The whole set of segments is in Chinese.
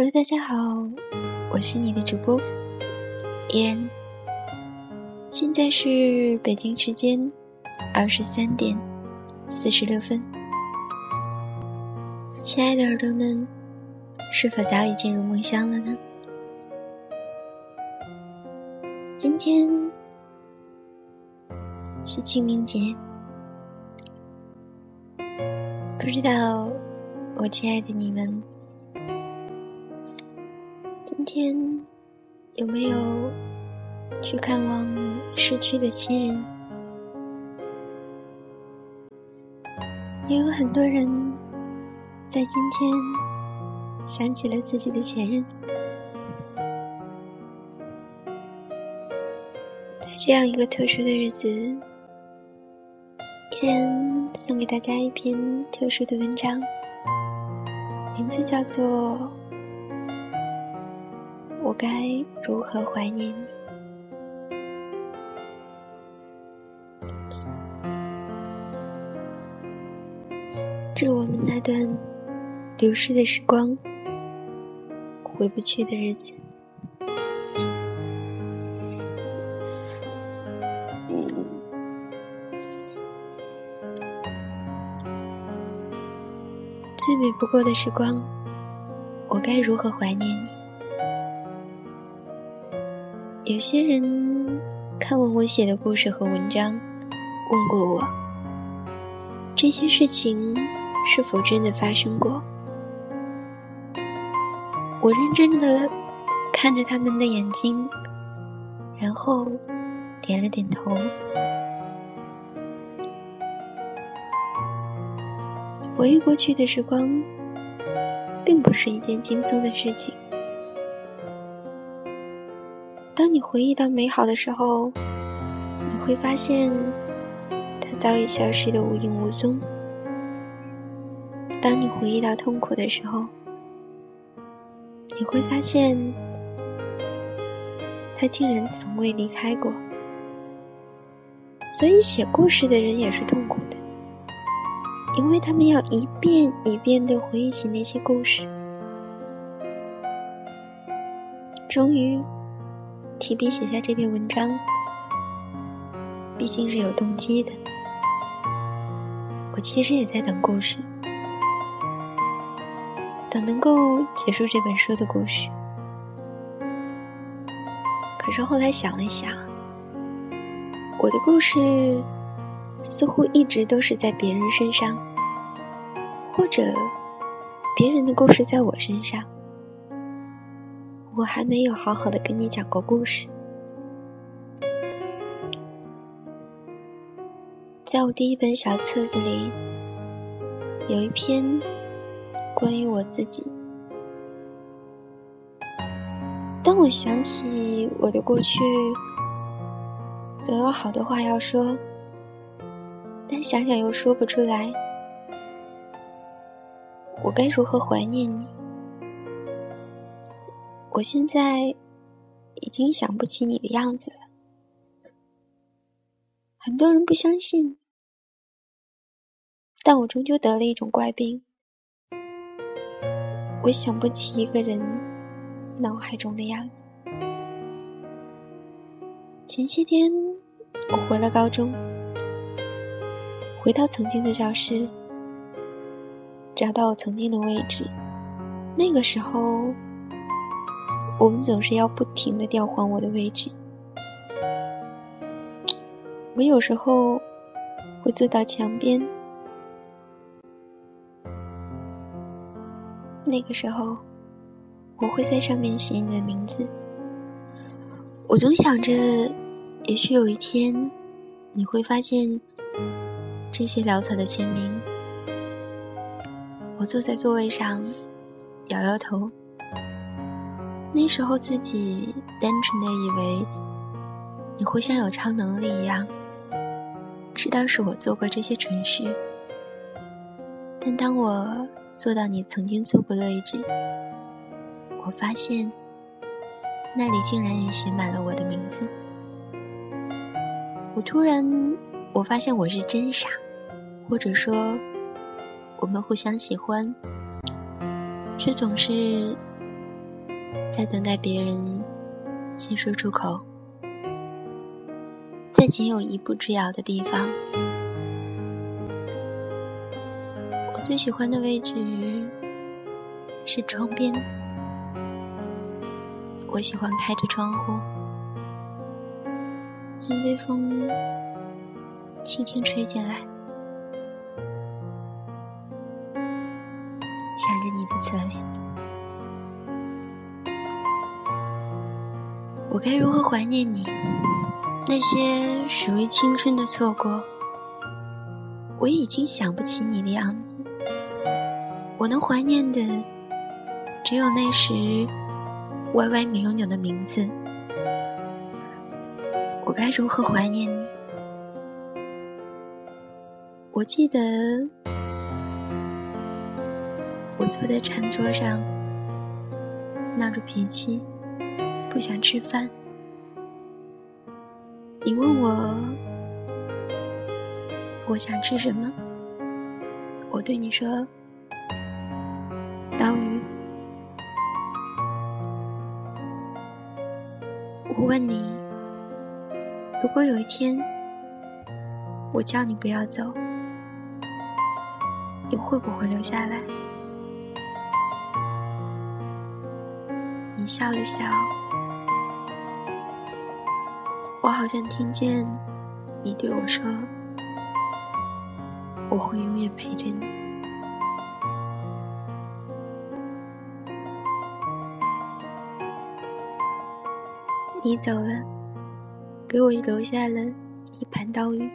Hello，大家好，我是你的主播依然。现在是北京时间二十三点四十六分。亲爱的耳朵们，是否早已进入梦乡了呢？今天是清明节，不知道我亲爱的你们。天有没有去看望逝去的亲人？也有很多人在今天想起了自己的前任。在这样一个特殊的日子，依然送给大家一篇特殊的文章，名字叫做。该如何怀念你？致我们那段流逝的时光，回不去的日子。最美不过的时光，我该如何怀念你？有些人看完我写的故事和文章，问过我：这些事情是否真的发生过？我认真的看着他们的眼睛，然后点了点头。回忆过去的时光，并不是一件轻松的事情。当你回忆到美好的时候，你会发现它早已消失的无影无踪；当你回忆到痛苦的时候，你会发现它竟然从未离开过。所以，写故事的人也是痛苦的，因为他们要一遍一遍的回忆起那些故事，终于。提笔写下这篇文章，毕竟是有动机的。我其实也在等故事，等能够结束这本书的故事。可是后来想了想，我的故事似乎一直都是在别人身上，或者别人的故事在我身上。我还没有好好的跟你讲过故事。在我第一本小册子里，有一篇关于我自己。当我想起我的过去，总有好多话要说，但想想又说不出来。我该如何怀念你？我现在已经想不起你的样子了。很多人不相信，但我终究得了一种怪病。我想不起一个人脑海中的样子。前些天，我回了高中，回到曾经的教室，找到我曾经的位置。那个时候。我们总是要不停的调换我的位置。我有时候会坐到墙边，那个时候我会在上面写你的名字。我总想着，也许有一天你会发现这些潦草的签名。我坐在座位上，摇摇头。那时候自己单纯的以为你会像有超能力一样，知道是我做过这些蠢事。但当我做到你曾经做过的位置，我发现那里竟然也写满了我的名字。我突然，我发现我是真傻，或者说我们互相喜欢，却总是。在等待别人先说出口，在仅有一步之遥的地方。我最喜欢的位置是窗边，我喜欢开着窗户，让微风轻轻吹进来。想着你的侧脸，我该如何怀念你？那些属于青春的错过，我已经想不起你的样子。我能怀念的，只有那时歪歪扭扭的名字。我该如何怀念你？我记得。我坐在餐桌上，闹着脾气，不想吃饭。你问我我想吃什么，我对你说刀鱼。我问你，如果有一天我叫你不要走，你会不会留下来？你笑了笑，我好像听见你对我说：“我会永远陪着你。”你走了，给我留下了一盘刀鱼，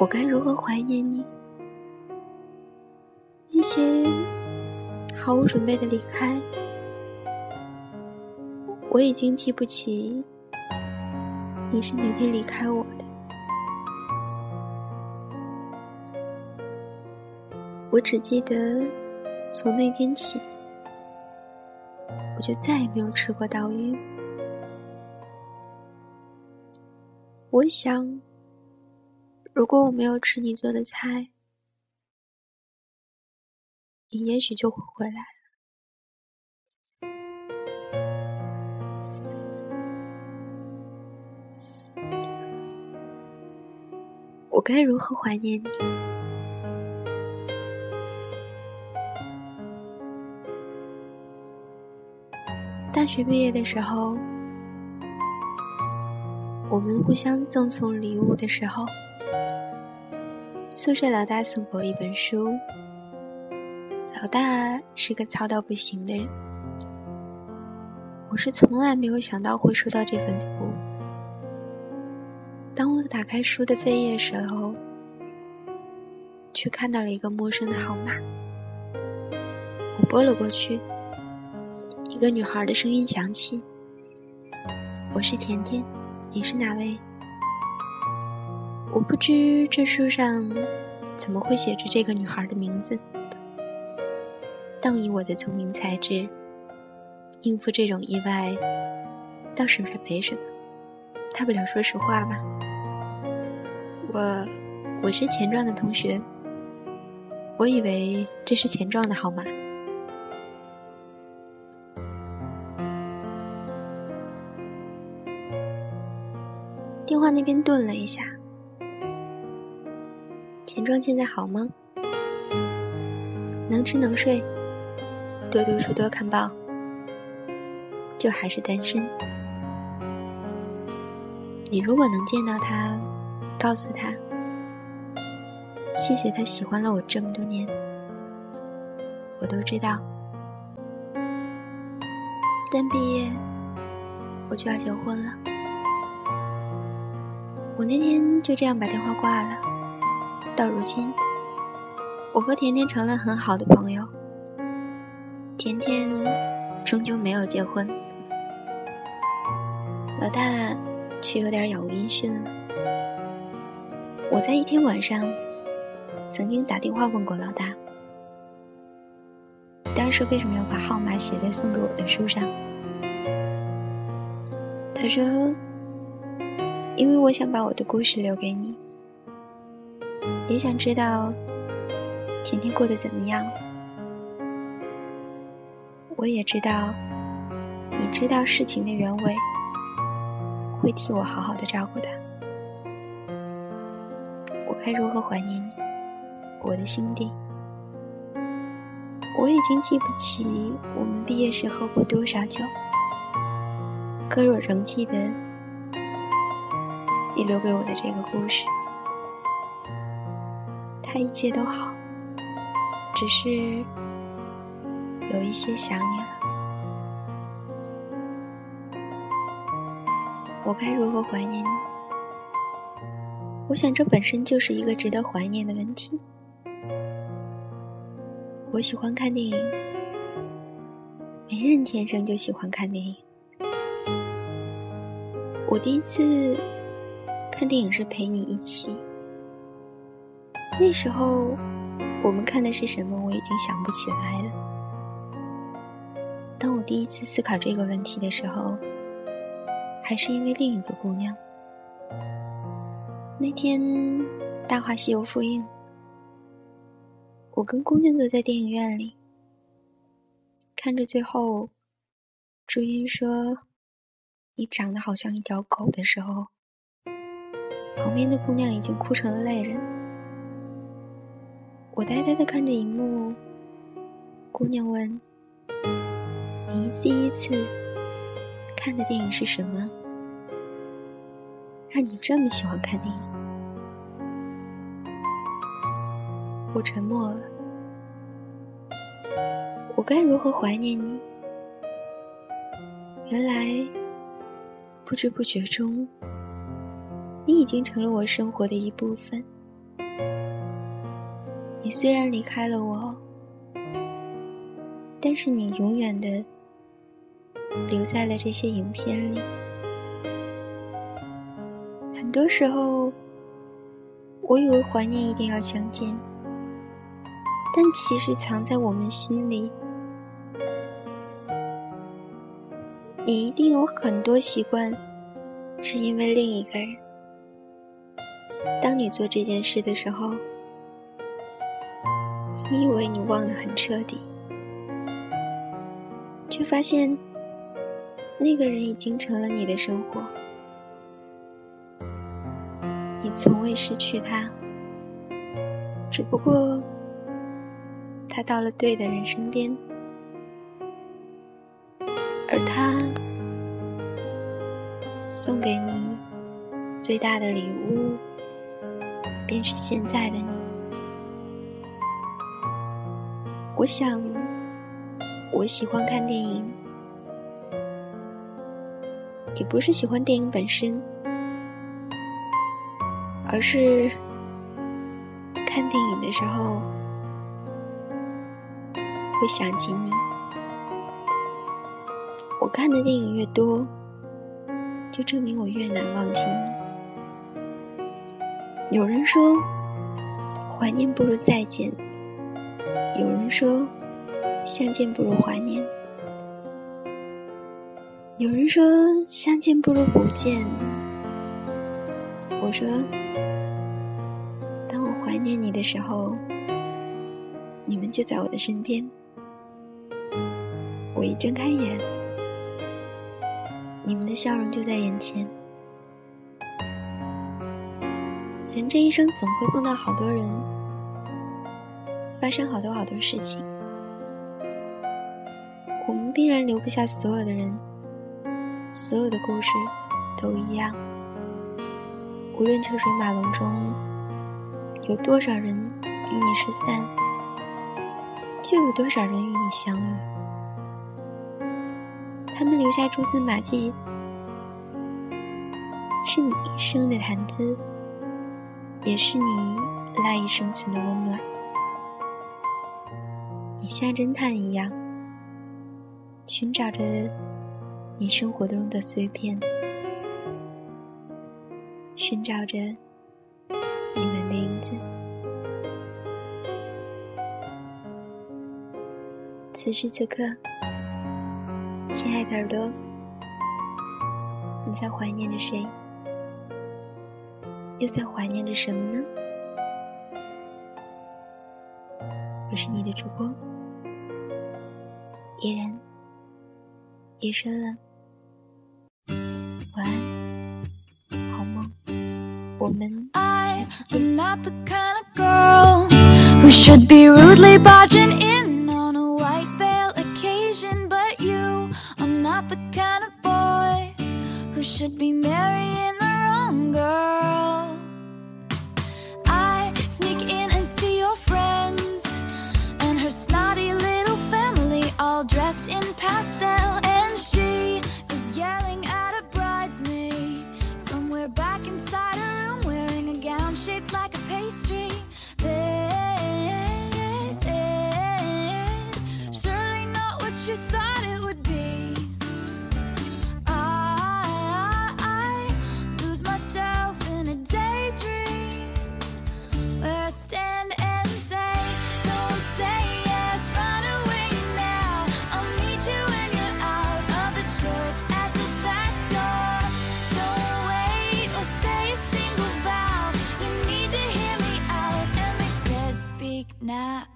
我该如何怀念你？那些。毫无准备的离开，我已经记不起你是哪天离开我的。我只记得从那天起，我就再也没有吃过刀鱼。我想，如果我没有吃你做的菜。你也许就会回来我该如何怀念你？大学毕业的时候，我们互相赠送礼物的时候，宿舍老大送过我一本书。老大是个糙到不行的人，我是从来没有想到会收到这份礼物。我打开书的扉页时候，却看到了一个陌生的号码。我拨了过去，一个女孩的声音响起：“我是甜甜，你是哪位？”我不知这书上怎么会写着这个女孩的名字。但以我的聪明才智，应付这种意外，倒是没什么。大不了说实话吧。我，我是钱壮的同学。我以为这是钱壮的号码。电话那边顿了一下。钱壮现在好吗？能吃能睡。多读书，多看报，就还是单身。你如果能见到他，告诉他，谢谢他喜欢了我这么多年。我都知道，但毕业我就要结婚了。我那天就这样把电话挂了。到如今，我和甜甜成了很好的朋友。甜甜终究没有结婚，老大却有点杳无音讯了。我在一天晚上曾经打电话问过老大，当时为什么要把号码写在送给我的书上？他说：“因为我想把我的故事留给你，也想知道甜甜过得怎么样。”我也知道，你知道事情的原委，会替我好好的照顾他。该如何怀念你，我的兄弟？我已经记不起我们毕业时喝过多少酒，可我仍记得你留给我的这个故事。他一切都好，只是有一些想你了。我该如何怀念你？我想这本身就是一个值得怀念的问题。我喜欢看电影，没人天生就喜欢看电影。我第一次看电影是陪你一起，那时候我们看的是什么，我已经想不起来了。当我第一次思考这个问题的时候，还是因为另一个姑娘。那天《大话西游》复映。我跟姑娘坐在电影院里，看着最后，朱茵说：“你长得好像一条狗”的时候，旁边的姑娘已经哭成了泪人。我呆呆的看着荧幕，姑娘问：“你第一次看的电影是什么？让你这么喜欢看电影？”我沉默了。我该如何怀念你？原来，不知不觉中，你已经成了我生活的一部分。你虽然离开了我，但是你永远的留在了这些影片里。很多时候，我以为怀念一定要相见。但其实藏在我们心里，你一定有很多习惯，是因为另一个人。当你做这件事的时候，你以为你忘得很彻底，却发现那个人已经成了你的生活，你从未失去他，只不过。他到了对的人身边，而他送给你最大的礼物，便是现在的你。我想，我喜欢看电影，也不是喜欢电影本身，而是看电影的时候。会想起你。我看的电影越多，就证明我越难忘记你。有人说，怀念不如再见；有人说，相见不如怀念；有人说，相见不如不见。我说，当我怀念你的时候，你们就在我的身边。我一睁开眼，你们的笑容就在眼前。人这一生总会碰到好多人，发生好多好多事情。我们必然留不下所有的人，所有的故事都一样。无论车水马龙中有多少人与你失散，就有多少人与你相遇。他们留下蛛丝马迹，是你一生的谈资，也是你赖以生存的温暖。你像侦探一样，寻找着你生活中的碎片，寻找着你们的影子。此时此刻。亲爱的耳朵，你在怀念着谁？又在怀念着什么呢？我是你的主播，依然。夜深了，晚安，好梦，我们下期见。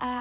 A.